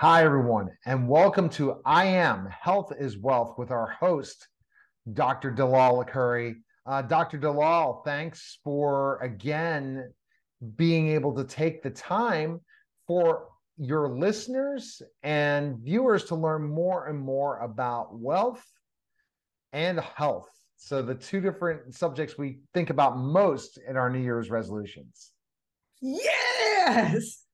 Hi, everyone, and welcome to I Am Health is Wealth with our host, Dr. Dalal Akoury. Uh, Dr. Dalal, thanks for again being able to take the time for your listeners and viewers to learn more and more about wealth and health. So, the two different subjects we think about most in our New Year's resolutions. Yes.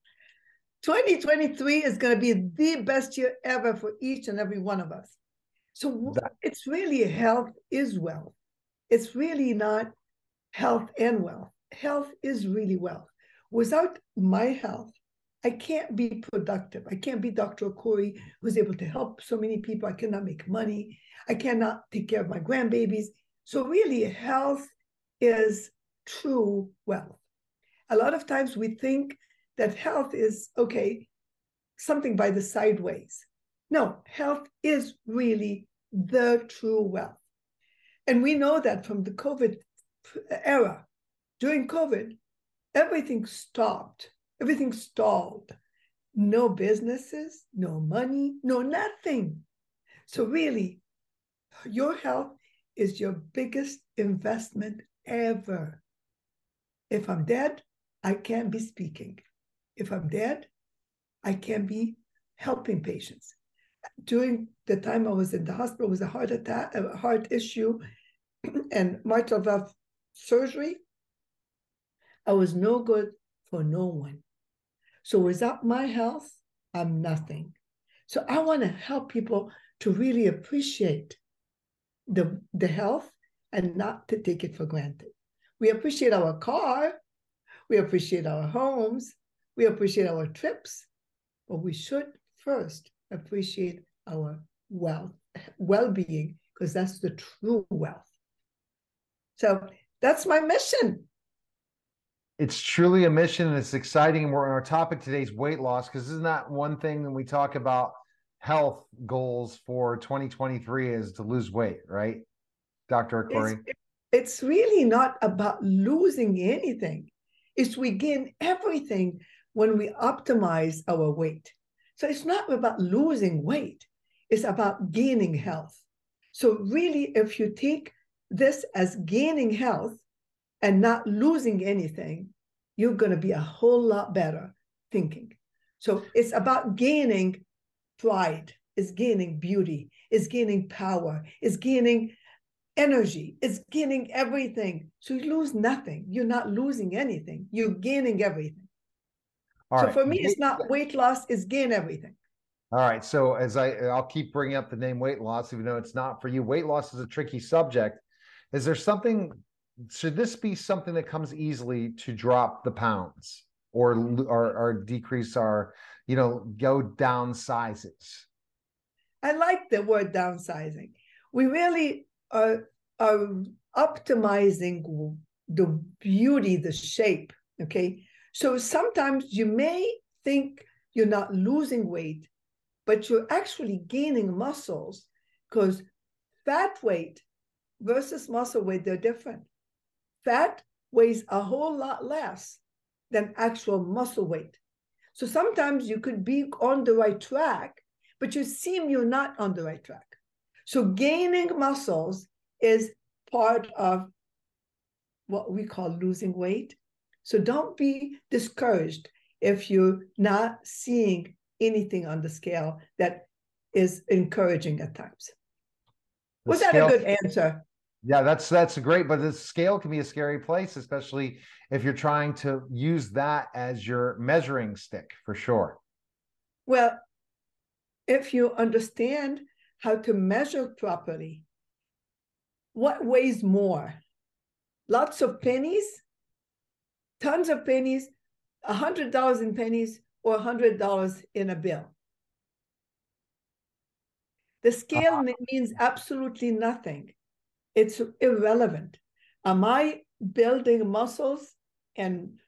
2023 is going to be the best year ever for each and every one of us. So that, it's really health is wealth. It's really not health and wealth. Health is really wealth. Without my health, I can't be productive. I can't be Dr. Akoury, who's able to help so many people. I cannot make money. I cannot take care of my grandbabies. So, really, health is true wealth. A lot of times we think that health is okay, something by the sideways. No, health is really the true wealth. And we know that from the COVID era. During COVID, everything stopped, everything stalled. No businesses, no money, no nothing. So, really, your health is your biggest investment ever. If I'm dead, I can't be speaking. If I'm dead, I can't be helping patients. During the time I was in the hospital, was a heart attack, a heart issue, and mitral valve surgery. I was no good for no one. So without my health, I'm nothing. So I want to help people to really appreciate the, the health and not to take it for granted. We appreciate our car, we appreciate our homes, we appreciate our trips, but we should first appreciate our wealth, well-being, because that's the true wealth. So that's my mission. It's truly a mission and it's exciting. We're on our topic today's weight loss because isn't that one thing when we talk about health goals for 2023 is to lose weight, right? Dr. Akoury? It's, it's really not about losing anything. It's we gain everything when we optimize our weight. So it's not about losing weight, it's about gaining health. So, really, if you take this as gaining health and not losing anything, you're going to be a whole lot better thinking. So, it's about gaining pride, it's gaining beauty, it's gaining power, it's gaining energy, it's gaining everything. So, you lose nothing. You're not losing anything, you're gaining everything. All so right. for me, it's not weight loss; it's gain everything. All right. So as I, I'll keep bringing up the name weight loss, even though it's not for you. Weight loss is a tricky subject. Is there something? Should this be something that comes easily to drop the pounds or or, or decrease our, you know, go down sizes? I like the word downsizing. We really are are optimizing the beauty, the shape. Okay, so sometimes you may think you're not losing weight, but you're actually gaining muscles because fat weight versus muscle weight, they're different. Fat weighs a whole lot less than actual muscle weight. So sometimes you could be on the right track, but you seem you're not on the right track. So gaining muscles is part of what we call losing weight. So don't be discouraged if you're not seeing anything on the scale that is encouraging at times. The Was scale, that a good answer? Yeah, that's that's great, but the scale can be a scary place, especially if you're trying to use that as your measuring stick for sure. Well, if you understand how to measure properly, what weighs more? Lots of pennies tons of pennies, a hundred dollars in pennies, or a hundred dollars in a bill. The scale uh-huh. means absolutely nothing. It's irrelevant. Am I building muscles and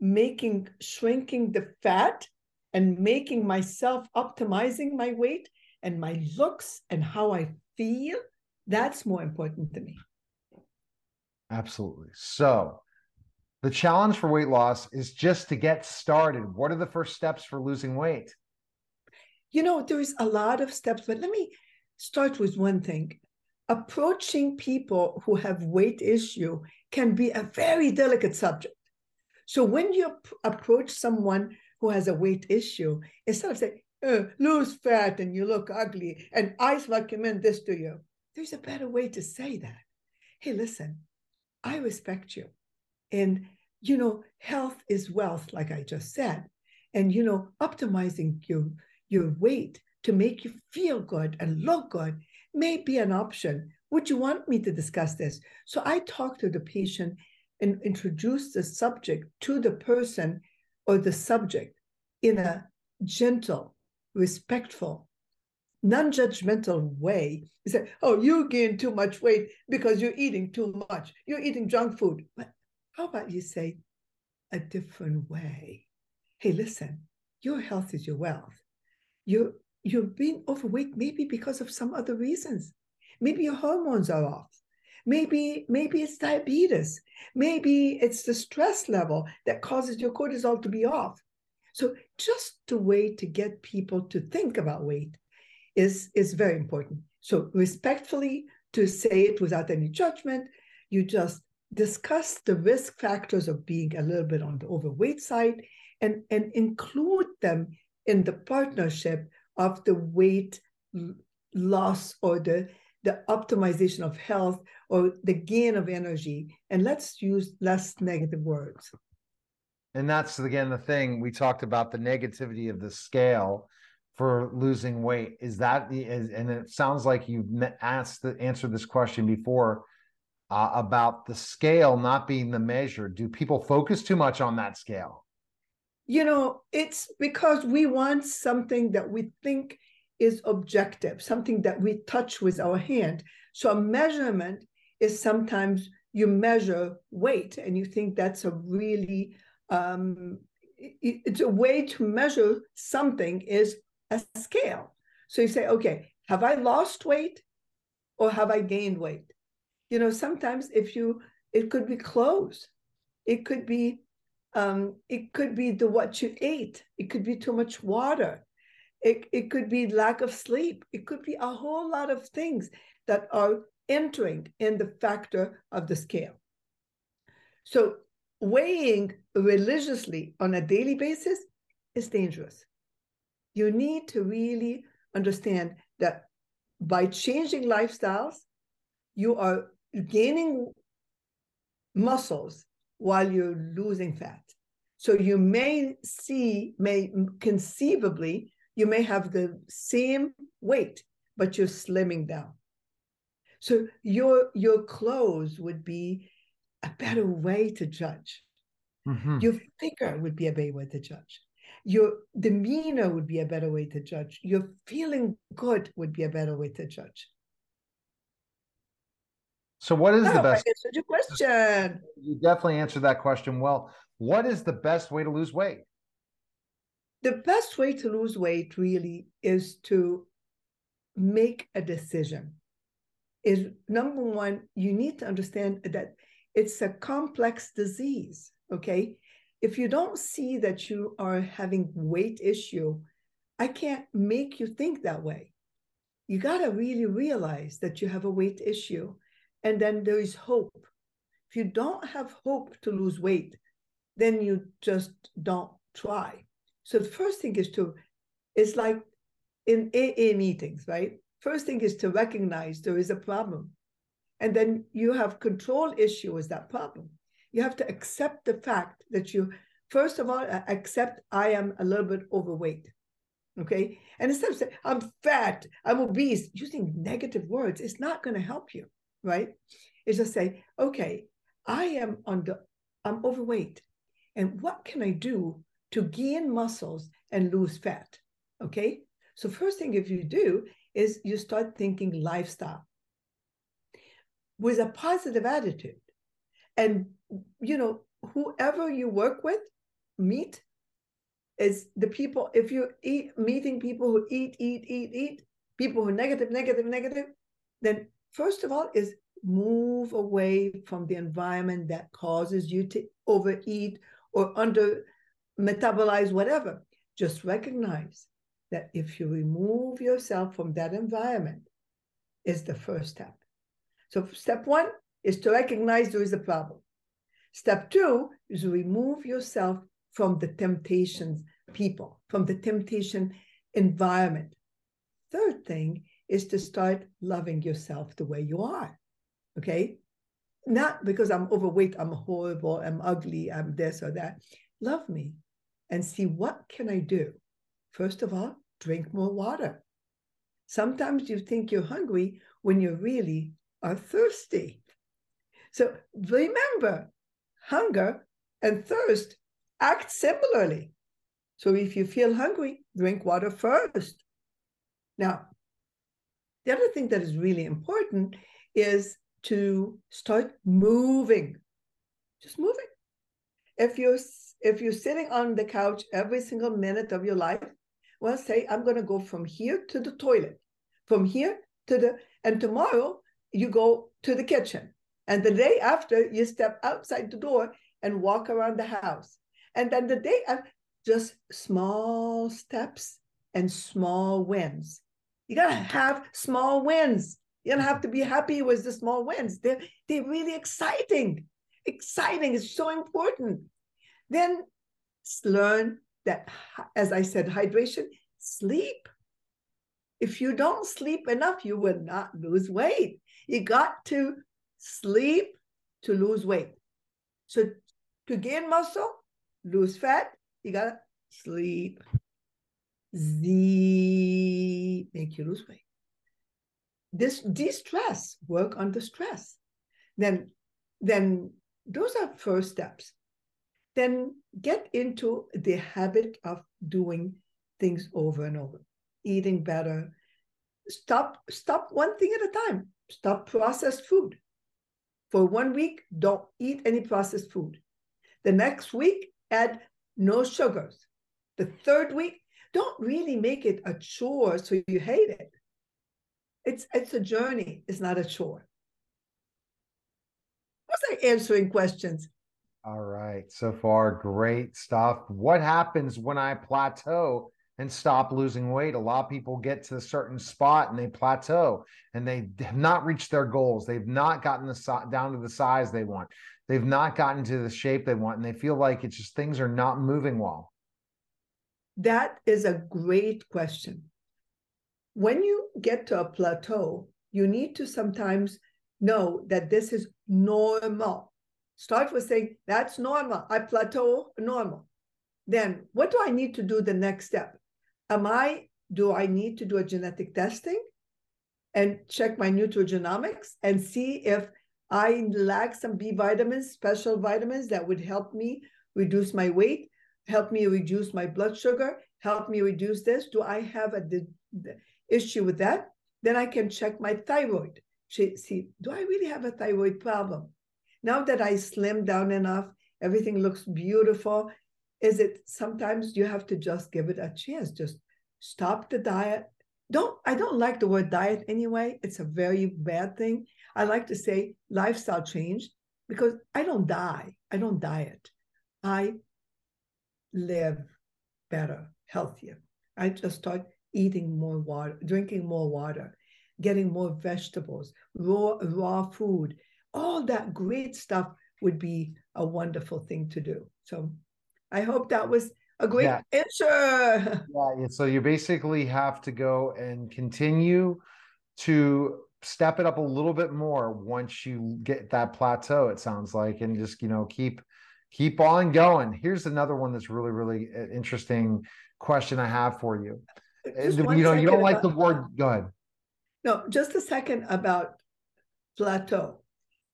making shrinking the fat and making myself optimizing my weight and my looks and how I feel? That's more important to me. Absolutely. So, the challenge for weight loss is just to get started. What are the first steps for losing weight? You know, there is a lot of steps, but let me start with one thing. Approaching people who have weight issue can be a very delicate subject. So when you approach someone who has a weight issue, instead of saying, oh, lose fat and you look ugly, and I recommend this to you, there's a better way to say that. Hey, listen, I respect you. And, you know, health is wealth, like I just said. And, you know, optimizing your, your weight to make you feel good and look good may be an option. Would you want me to discuss this? So I talk to the patient and introduce the subject to the person or the subject in a gentle, respectful, non-judgmental way. You say, "Oh, you gain too much weight because you're eating too much. You're eating junk food." But how about you say a different way? Hey, listen, your health is your wealth. You're you're being overweight maybe because of some other reasons. Maybe your hormones are off. Maybe maybe it's diabetes. Maybe it's the stress level that causes your cortisol to be off. So just the way to get people to think about weight is, is very important. So respectfully to say it without any judgment, you just discuss the risk factors of being a little bit on the overweight side and, and include them in the partnership of the weight loss or the, the optimization of health or the gain of energy. And let's use less negative words. And that's again the thing we talked about the negativity of the scale for losing weight. Is that is, and it sounds like you've asked answered this question before uh, about the scale not being the measure. Do people focus too much on that scale? You know, it's because we want something that we think is objective, something that we touch with our hand. So a measurement is sometimes you measure weight and you think that's a really um, it's a way to measure something is a scale. So you say, okay, have I lost weight or have I gained weight? You know, sometimes if you, it could be clothes, it could be, um, it could be the what you ate, it could be too much water, it, it could be lack of sleep, it could be a whole lot of things that are entering in the factor of the scale. So weighing religiously on a daily basis is dangerous. You need to really understand that by changing lifestyles, you are gaining muscles while you're losing fat. So you may see, may conceivably, you may have the same weight, but you're slimming down. So your your clothes would be a better way to judge. Mm-hmm. Your figure would be a better way to judge. Your demeanor would be a better way to judge. Your feeling good would be a better way to judge. So, what is the best? I answered your question. You definitely answered that question well. What is the best way to lose weight? The best way to lose weight really is to make a decision. Is number one, you need to understand that it's a complex disease, okay? If you don't see that you are having weight issue, I can't make you think that way. You got to really realize that you have a weight issue and then there is hope. If you don't have hope to lose weight, then you just don't try. So the first thing is to, it's like in AA meetings, right? First thing is to recognize there is a problem. And then you have control issue with that problem. You have to accept the fact that you, first of all, accept I am a little bit overweight. Okay. And instead of saying, I'm fat, I'm obese, using negative words, it's not going to help you. Right. Is to say, okay, I am the, I'm overweight. And what can I do to gain muscles and lose fat? Okay. So, first thing if you do is you start thinking lifestyle with a positive attitude. And, you know, whoever you work with, meet, is the people, if you eat meeting people who eat, eat, eat, eat, people who negative, negative, negative, then first of all is move away from the environment that causes you to overeat or under metabolize whatever. Just recognize that if you remove yourself from that environment, is the first step. So step one is to recognize there is a problem. Step two is remove yourself from the temptations people, from the temptation environment. Third thing is to start loving yourself the way you are. Okay. Not because I'm overweight, I'm horrible, I'm ugly, I'm this or that. Love me and see what can I do. First of all, drink more water. Sometimes you think you're hungry when you really are thirsty. So remember, hunger and thirst act similarly. So if you feel hungry, drink water first. Now, the other thing that is really important is to start moving. Just moving. If you're if you're sitting on the couch every single minute of your life, well, say I'm going to go from here to the toilet, from here to the, and tomorrow you go to the kitchen, and the day after you step outside the door and walk around the house, and then the day after, just small steps and small wins. You gotta have small wins. You don't have to be happy with the small wins. They're, they're really exciting. Exciting is so important. Then learn that, as I said, hydration, sleep. If you don't sleep enough, you will not lose weight. You got to sleep to lose weight. So to gain muscle, lose fat, you gotta sleep. Z make you lose weight. This de-stress, work on the stress. Then, then those are first steps. Then get into the habit of doing things over and over, eating better. Stop, stop one thing at a time. Stop processed food. For one week, don't eat any processed food. The next week, add no sugars. The third week, don't really make it a chore so you hate it. It's it's a journey, it's not a chore. Was I answering questions? All right. So far, great stuff. What happens when I plateau and stop losing weight? A lot of people get to a certain spot and they plateau and they have not reached their goals. They've not gotten the down to the size they want. They've not gotten to the shape they want and they feel like it's just things are not moving well. That is a great question. When you get to a plateau, you need to sometimes know that this is normal. Start with saying, that's normal. I plateau, normal. Then what do I need to do the next step? Am I, do I need to do a genetic testing and check my nutrigenomics and see if I lack some B vitamins, special vitamins that would help me reduce my weight? Help me reduce my blood sugar, help me reduce this. Do I have a the issue with that? Then I can check my thyroid. See, do I really have a thyroid problem? Now that I slim down enough, everything looks beautiful. Is it sometimes you have to just give it a chance? Just stop the diet. Don't I don't like the word diet anyway. It's a very bad thing. I like to say lifestyle change because I don't die. I don't diet. I live better, healthier. I just start eating more water, drinking more water, getting more vegetables, raw raw food. All that great stuff would be a wonderful thing to do. So I hope that was a great yeah. answer. Yeah, so you basically have to go and continue to step it up a little bit more once you get that plateau it sounds like and just you know keep keep on going. Here's another one that's really, really uh, interesting question I have for you. Just uh, you know, you don't like about, the word. Go ahead. No, just a second about plateau.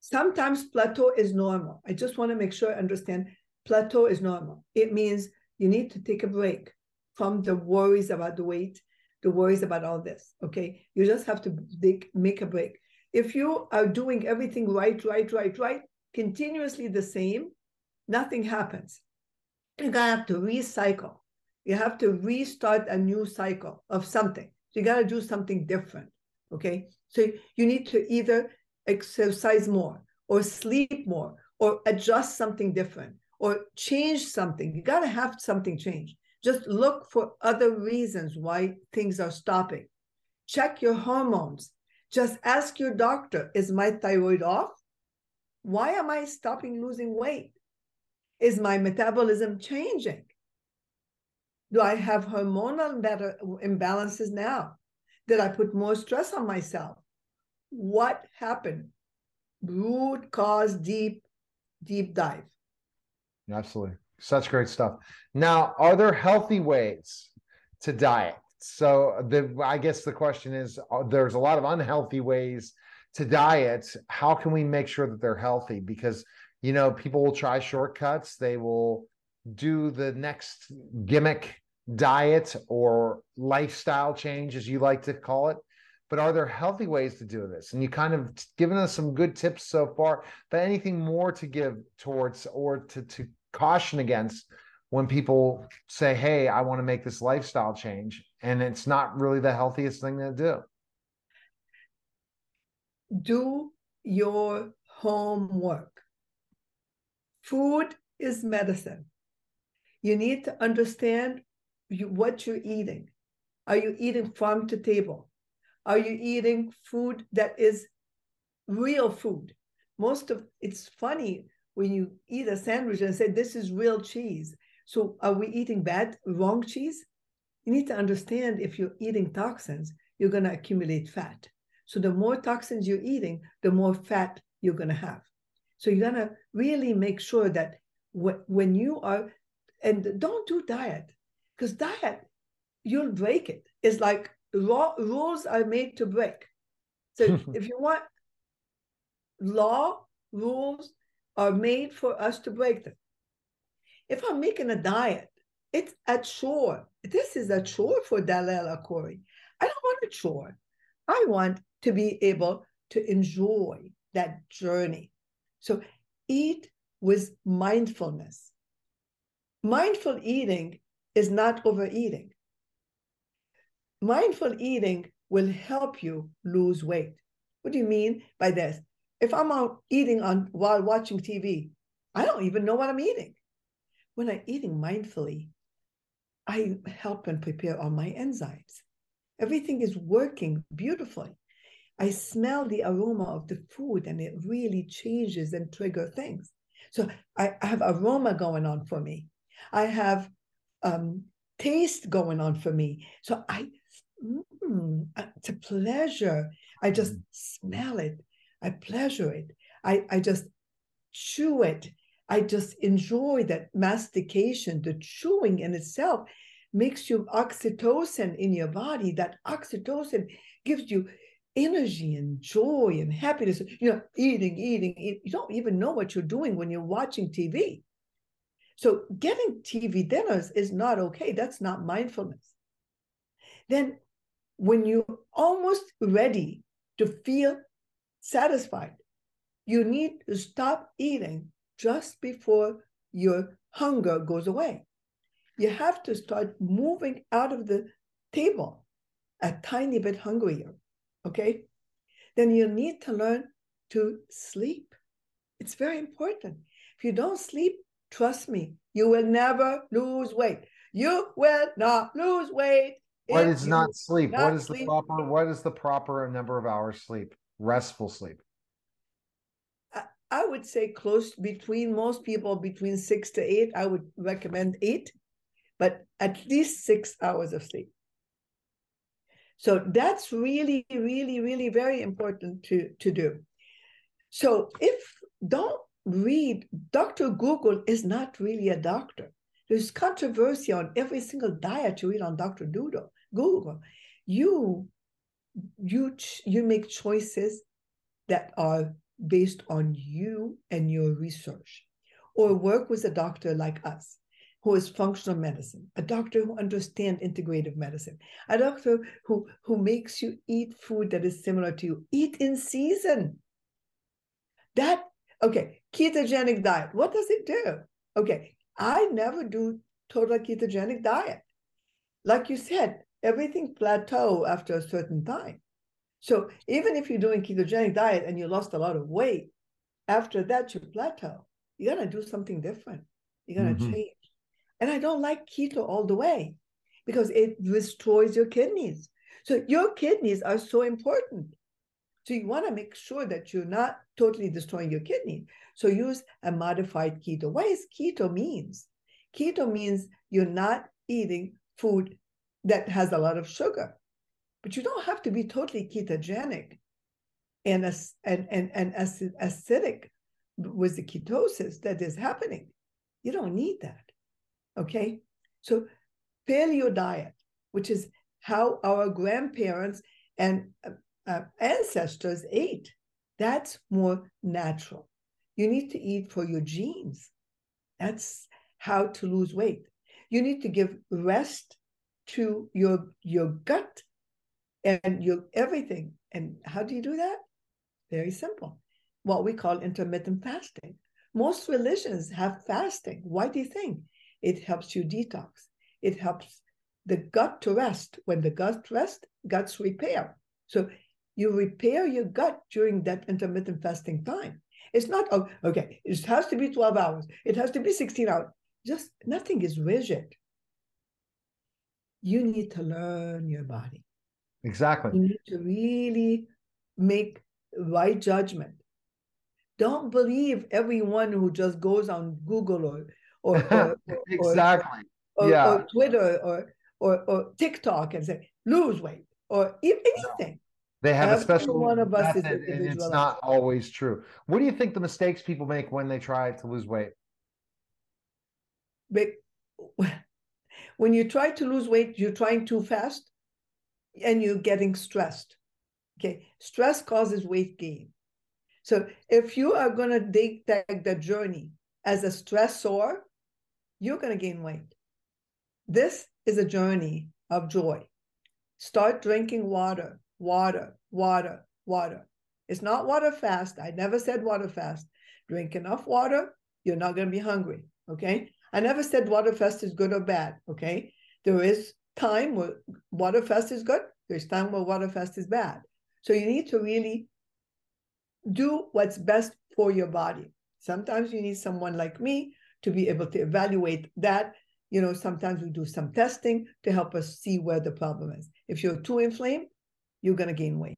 Sometimes plateau is normal. I just want to make sure I understand plateau is normal. It means you need to take a break from the worries about the weight, the worries about all this. Okay. You just have to make a break. If you are doing everything right, right, right, right, continuously the same, nothing happens. You're gonna have to recycle. You have to restart a new cycle of something. So you gotta do something different. Okay. So you need to either exercise more or sleep more or adjust something different or change something. You gotta have something change. Just look for other reasons why things are stopping. Check your hormones. Just ask your doctor Is my thyroid off? Why am I stopping losing weight? Is my metabolism changing? Do I have hormonal imbalances now? Did I put more stress on myself? What happened? Root cause deep, deep dive. Absolutely. Such great stuff. Now, are there healthy ways to diet? So the I guess the question is there's a lot of unhealthy ways to diet. How can we make sure that they're healthy? Because you know, people will try shortcuts. They will do the next gimmick diet or lifestyle change, as you like to call it. But are there healthy ways to do this? And you kind of given us some good tips so far, but anything more to give towards or to, to caution against when people say, Hey, I want to make this lifestyle change, and it's not really the healthiest thing to do? Do your homework. Food is medicine. You need to understand you, what you're eating. Are you eating farm to table? Are you eating food that is real food? Most of it's funny when you eat a sandwich and say this is real cheese. So are we eating bad, wrong cheese? You need to understand if you're eating toxins, you're going to accumulate fat. So the more toxins you're eating, the more fat you're going to have. So you're going to really make sure that when you are, and don't do diet because diet, you'll break it. It's like law, rules are made to break. So if you want law, rules are made for us to break them. If I'm making a diet, it's a chore. This is a chore for Dalal Akoury. I don't want a chore. I want to be able to enjoy that journey. So eat with mindfulness. Mindful eating is not overeating. Mindful eating will help you lose weight. What do you mean by this? If I'm out eating on while watching TV, I don't even know what I'm eating. When I'm eating mindfully, I help and prepare all my enzymes. Everything is working beautifully. I smell the aroma of the food and it really changes and trigger things. So I, I have aroma going on for me. I have um, taste going on for me. So I, mm, it's a pleasure. I just mm. smell it. I pleasure it. I, I just chew it. I just enjoy that mastication. The chewing in itself makes you oxytocin in your body. That oxytocin gives you energy and joy and happiness. You know, eating, eating, eating. You don't even know what you're doing when you're watching TV. So getting TV dinners is not okay. That's not mindfulness. Then when you're almost ready to feel satisfied, you need to stop eating just before your hunger goes away. You have to start moving out of the table a tiny bit hungrier. Okay. Then you need to learn to sleep. It's very important. If you don't sleep, Trust me, you will never lose weight. You will not lose weight. What is not sleep? Not what is sleep. the proper what is the proper number of hours sleep? Restful sleep. I, I would say close between most people between six to eight. I would recommend eight, but at least six hours of sleep. So that's really, really, really very important to, to do. So if don't read, Dr. Google is not really a doctor. There's controversy on every single diet you read on Dr. Doodle, Google. You, you, you make choices that are based on you and your research, or work with a doctor like us who is functional medicine, a doctor who understands integrative medicine, a doctor who, who makes you eat food that is similar to you. Eat in season. That Okay, ketogenic diet. What does it do? Okay, I never do total ketogenic diet. Like you said, everything plateau after a certain time. So even if you're doing ketogenic diet and you lost a lot of weight, after that you plateau. You gotta do something different. You gotta mm-hmm. change. And I don't like keto all the way because it destroys your kidneys. So your kidneys are so important. So you want to make sure that you're not totally destroying your kidney. So use a modified keto. What is keto means? Keto means you're not eating food that has a lot of sugar, but you don't have to be totally ketogenic and and and, and acidic with the ketosis that is happening. You don't need that. Okay. So paleo diet, which is how our grandparents and uh, uh, ancestors ate, that's more natural. You need to eat for your genes. That's how to lose weight. You need to give rest to your your gut and your everything. And how do you do that? Very simple. What we call intermittent fasting. Most religions have fasting. Why do you think? It helps you detox. It helps the gut to rest. When the gut rests, guts repair. So you repair your gut during that intermittent fasting time. It's not, oh, okay, it has to be 12 hours. It has to be 16 hours. Just nothing is rigid. You need to learn your body. Exactly. You need to really make right judgment. Don't believe everyone who just goes on Google or or, or, or exactly or, yeah. or Twitter or, or or TikTok and say lose weight or anything. They have Every a special one of us method, and it's not always true. What do you think the mistakes people make when they try to lose weight? But when you try to lose weight, you're trying too fast and you're getting stressed. Okay, stress causes weight gain. So if you are going to take the journey as a stressor, you're going to gain weight. This is a journey of joy. Start drinking water, water, water, water. It's not water fast. I never said water fast. Drink enough water, you're not going to be hungry. Okay. I never said water fast is good or bad. Okay. There is time where water fast is good, there's time where water fast is bad. So you need to really do what's best for your body. Sometimes you need someone like me to be able to evaluate that. You know, sometimes we do some testing to help us see where the problem is. If you're too inflamed, you're going to gain weight.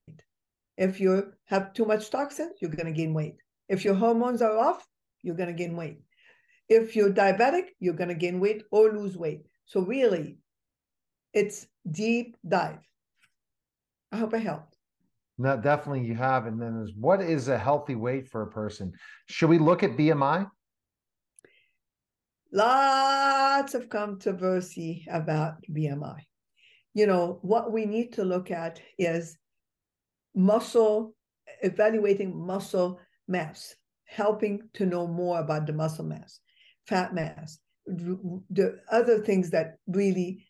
If you have too much toxins, you're going to gain weight. If your hormones are off, you're going to gain weight. If you're diabetic, you're going to gain weight or lose weight. So really, it's deep dive. I hope I helped. No, definitely you have. And then what is a healthy weight for a person? Should we look at BMI? Lots of controversy about BMI. You know, what we need to look at is muscle, evaluating muscle mass, helping to know more about the muscle mass, fat mass, the other things that really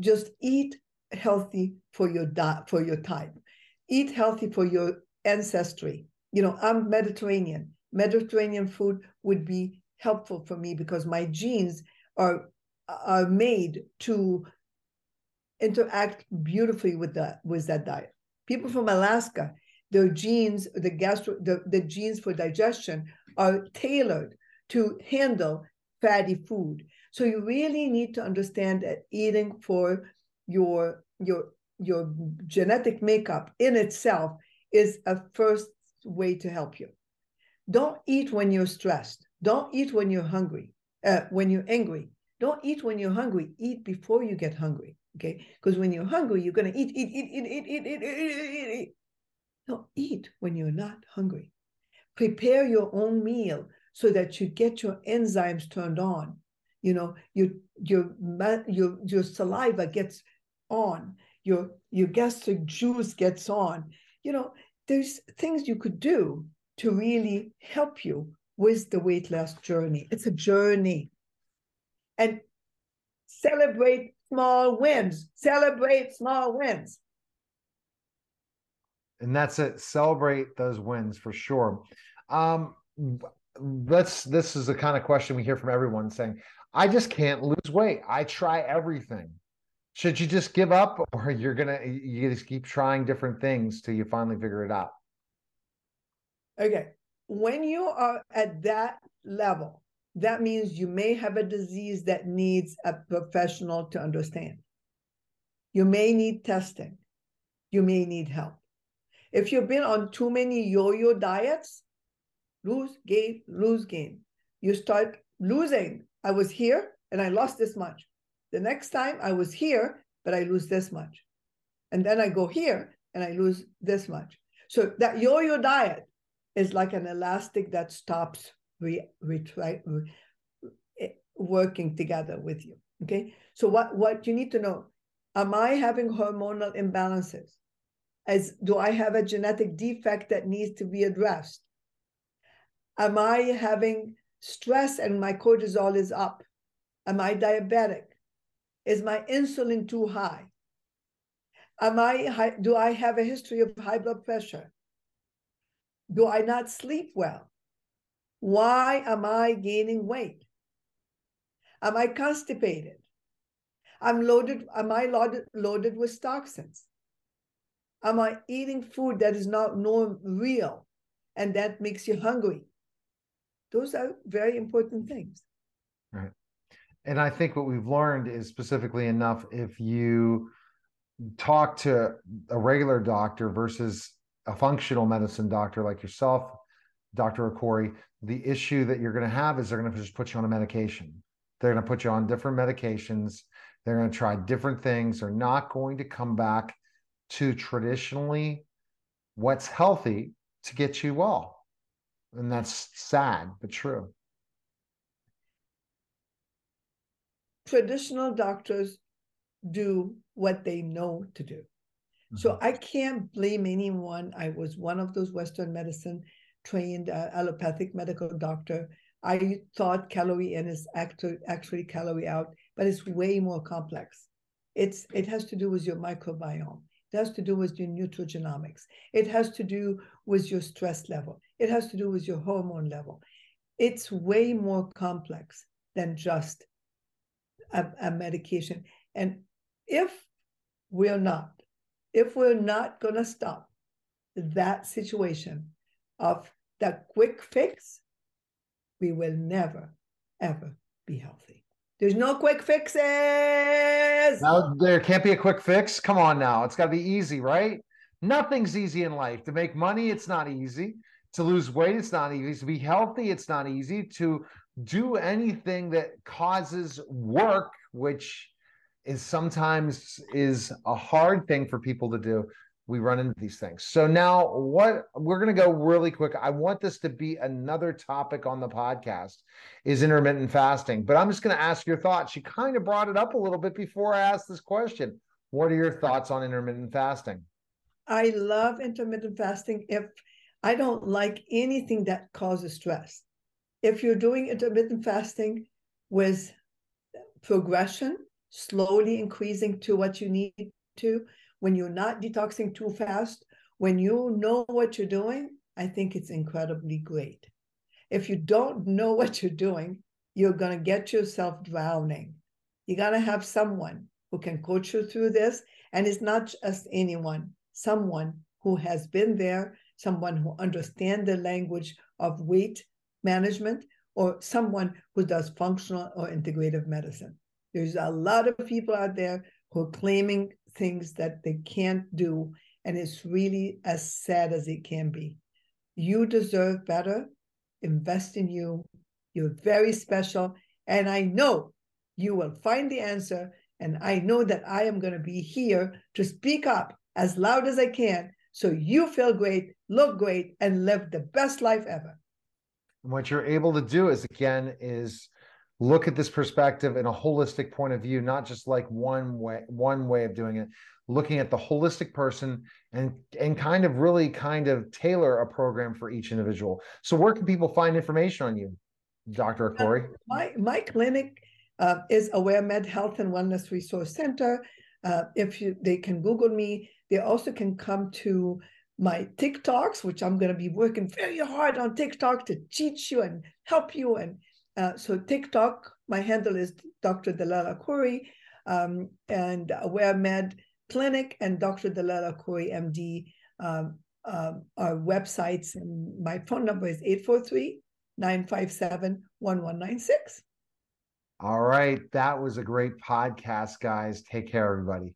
just eat healthy for your diet, for your type eat healthy for your ancestry. You know, I'm Mediterranean. Mediterranean food would be helpful for me because my genes are are made to interact beautifully with that with that diet. People from Alaska, their genes, the gastro, the, the genes for digestion are tailored to handle fatty food. So you really need to understand that eating for your your your genetic makeup in itself is a first way to help you. Don't eat when you're stressed. Don't eat when you're hungry, uh, when you're angry. Don't eat when you're hungry. Eat before you get hungry. Okay. Because when you're hungry, you're going to eat, eat, eat, eat, eat, eat, eat, eat, eat. No, eat when you're not hungry. Prepare your own meal so that you get your enzymes turned on. You know, your your your your saliva gets on your your gastric juice gets on you know there's things you could do to really help you with the weight loss journey. It's a journey. And celebrate small wins. Celebrate small wins. And that's it. Celebrate those wins for sure. Um let's this is the kind of question we hear from everyone saying i just can't lose weight. I try everything. Should you just give up or you're gonna you just keep trying different things till you finally figure it out? Okay when you are at that level that means you may have a disease that needs a professional to understand. You may need testing. You may need help. If you've been on too many yo yo diets, lose, gain, lose, gain. You start losing. I was here and I lost this much. The next time I was here, but I lose this much. And then I go here and I lose this much. So that yo yo diet is like an elastic that stops re, retry, re, eh, working together with you. Okay. So what, what you need to know, am I having hormonal imbalances? As do I have a genetic defect that needs to be addressed? Am I having stress and my cortisol is up? Am I diabetic? Is my insulin too high? Am I do I have a history of high blood pressure? Do I not sleep well? Why am I gaining weight? Am I constipated? I'm loaded, am I loaded, loaded with toxins? Am I eating food that is not norm, real and that makes you hungry? Those are very important things. Right. And I think what we've learned is specifically enough if you talk to a regular doctor versus a functional medicine doctor like yourself, Dr. Akoury, the issue that you're going to have is they're going to just put you on a medication. They're going to put you on different medications. They're going to try different things. They're not going to come back to traditionally what's healthy to get you well. And that's sad, but true. Traditional doctors do what they know to do. Mm-hmm. So I can't blame anyone. I was one of those Western medicine trained uh, allopathic medical doctor. I thought calorie in is actually actually calorie out, but it's way more complex. It's it has to do with your microbiome. It has to do with your nutrigenomics. It has to do with your stress level. It has to do with your hormone level. It's way more complex than just a, a medication. And if we're not, if we're not going to stop that situation of the quick fix, we will never, ever be healthy. There's no quick fixes. Now, there can't be a quick fix. Come on now. It's got to be easy, right? Nothing's easy in life. To make money, it's not easy. To lose weight, it's not easy. To be healthy, it's not easy. To do anything that causes work, which is sometimes is a hard thing for people to do. We run into these things. So now what we're going to go really quick. I want this to be another topic on the podcast is intermittent fasting but i'm just going to ask your thoughts. You kind of brought it up a little bit before i asked this question. What are your thoughts on intermittent fasting? I love intermittent fasting if i don't like anything that causes stress. If you're doing intermittent fasting with progression slowly increasing to what you need to, when you're not detoxing too fast, when you know what you're doing, I think it's incredibly great. If you don't know what you're doing, you're going to get yourself drowning. You got to have someone who can coach you through this. And it's not just anyone, someone who has been there, someone who understands the language of weight management, or someone who does functional or integrative medicine. There's a lot of people out there who are claiming things that they can't do, and it's really as sad as it can be. You deserve better. Invest in you. You're very special. And I know you will find the answer. And I know that I am going to be here to speak up as loud as I can so you feel great, look great, and live the best life ever. And what you're able to do is, again, is look at this perspective in a holistic point of view not just like one way one way of doing it. Looking at the holistic person and and kind of really kind of tailor a program for each individual. So where can people find information on you dr Akoury? Uh, my my clinic uh, is aware med health and wellness resource center. Uh, if you they can google me. They also can come to my TikToks, which I'm going to be working very hard on TikTok to teach you and help you and uh, so TikTok, my handle is Dr. Dalal Akoury, um, and Aware Med Clinic and Dr. Dalal Akoury, MD, um, um, are websites. And my phone number is 843 957 1196. All right. That was a great podcast, guys. Take care, everybody.